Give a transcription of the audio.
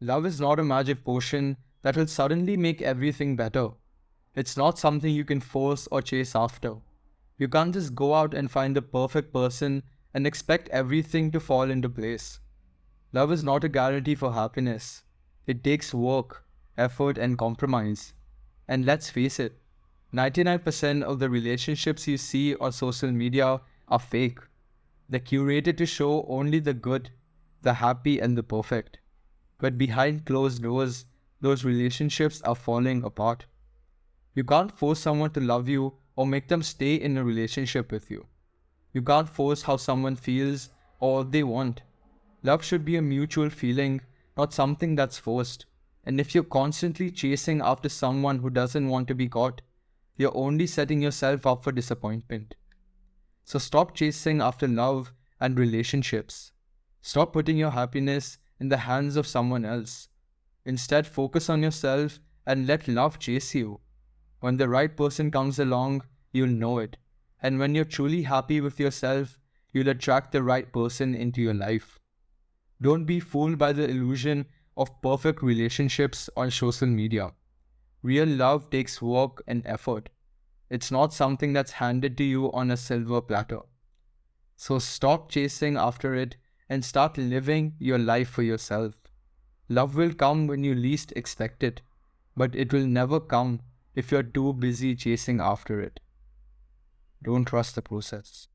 Love is not a magic potion that will suddenly make everything better. It's not something you can force or chase after. You can't just go out and find the perfect person and expect everything to fall into place. Love is not a guarantee for happiness. It takes work, effort, and compromise. And let's face it, 99% of the relationships you see on social media are fake. They're curated to show only the good, the happy, and the perfect. But behind closed doors, those relationships are falling apart. You can't force someone to love you or make them stay in a relationship with you. You can't force how someone feels or they want. Love should be a mutual feeling, not something that's forced. And if you're constantly chasing after someone who doesn't want to be caught, you're only setting yourself up for disappointment. So stop chasing after love and relationships. Stop putting your happiness in the hands of someone else. Instead, focus on yourself and let love chase you. When the right person comes along, you'll know it. And when you're truly happy with yourself, you'll attract the right person into your life. Don't be fooled by the illusion of perfect relationships on social media. Real love takes work and effort. It's not something that's handed to you on a silver platter. So stop chasing after it and start living your life for yourself. Love will come when you least expect it, but it will never come if you're too busy chasing after it. Don't trust the process.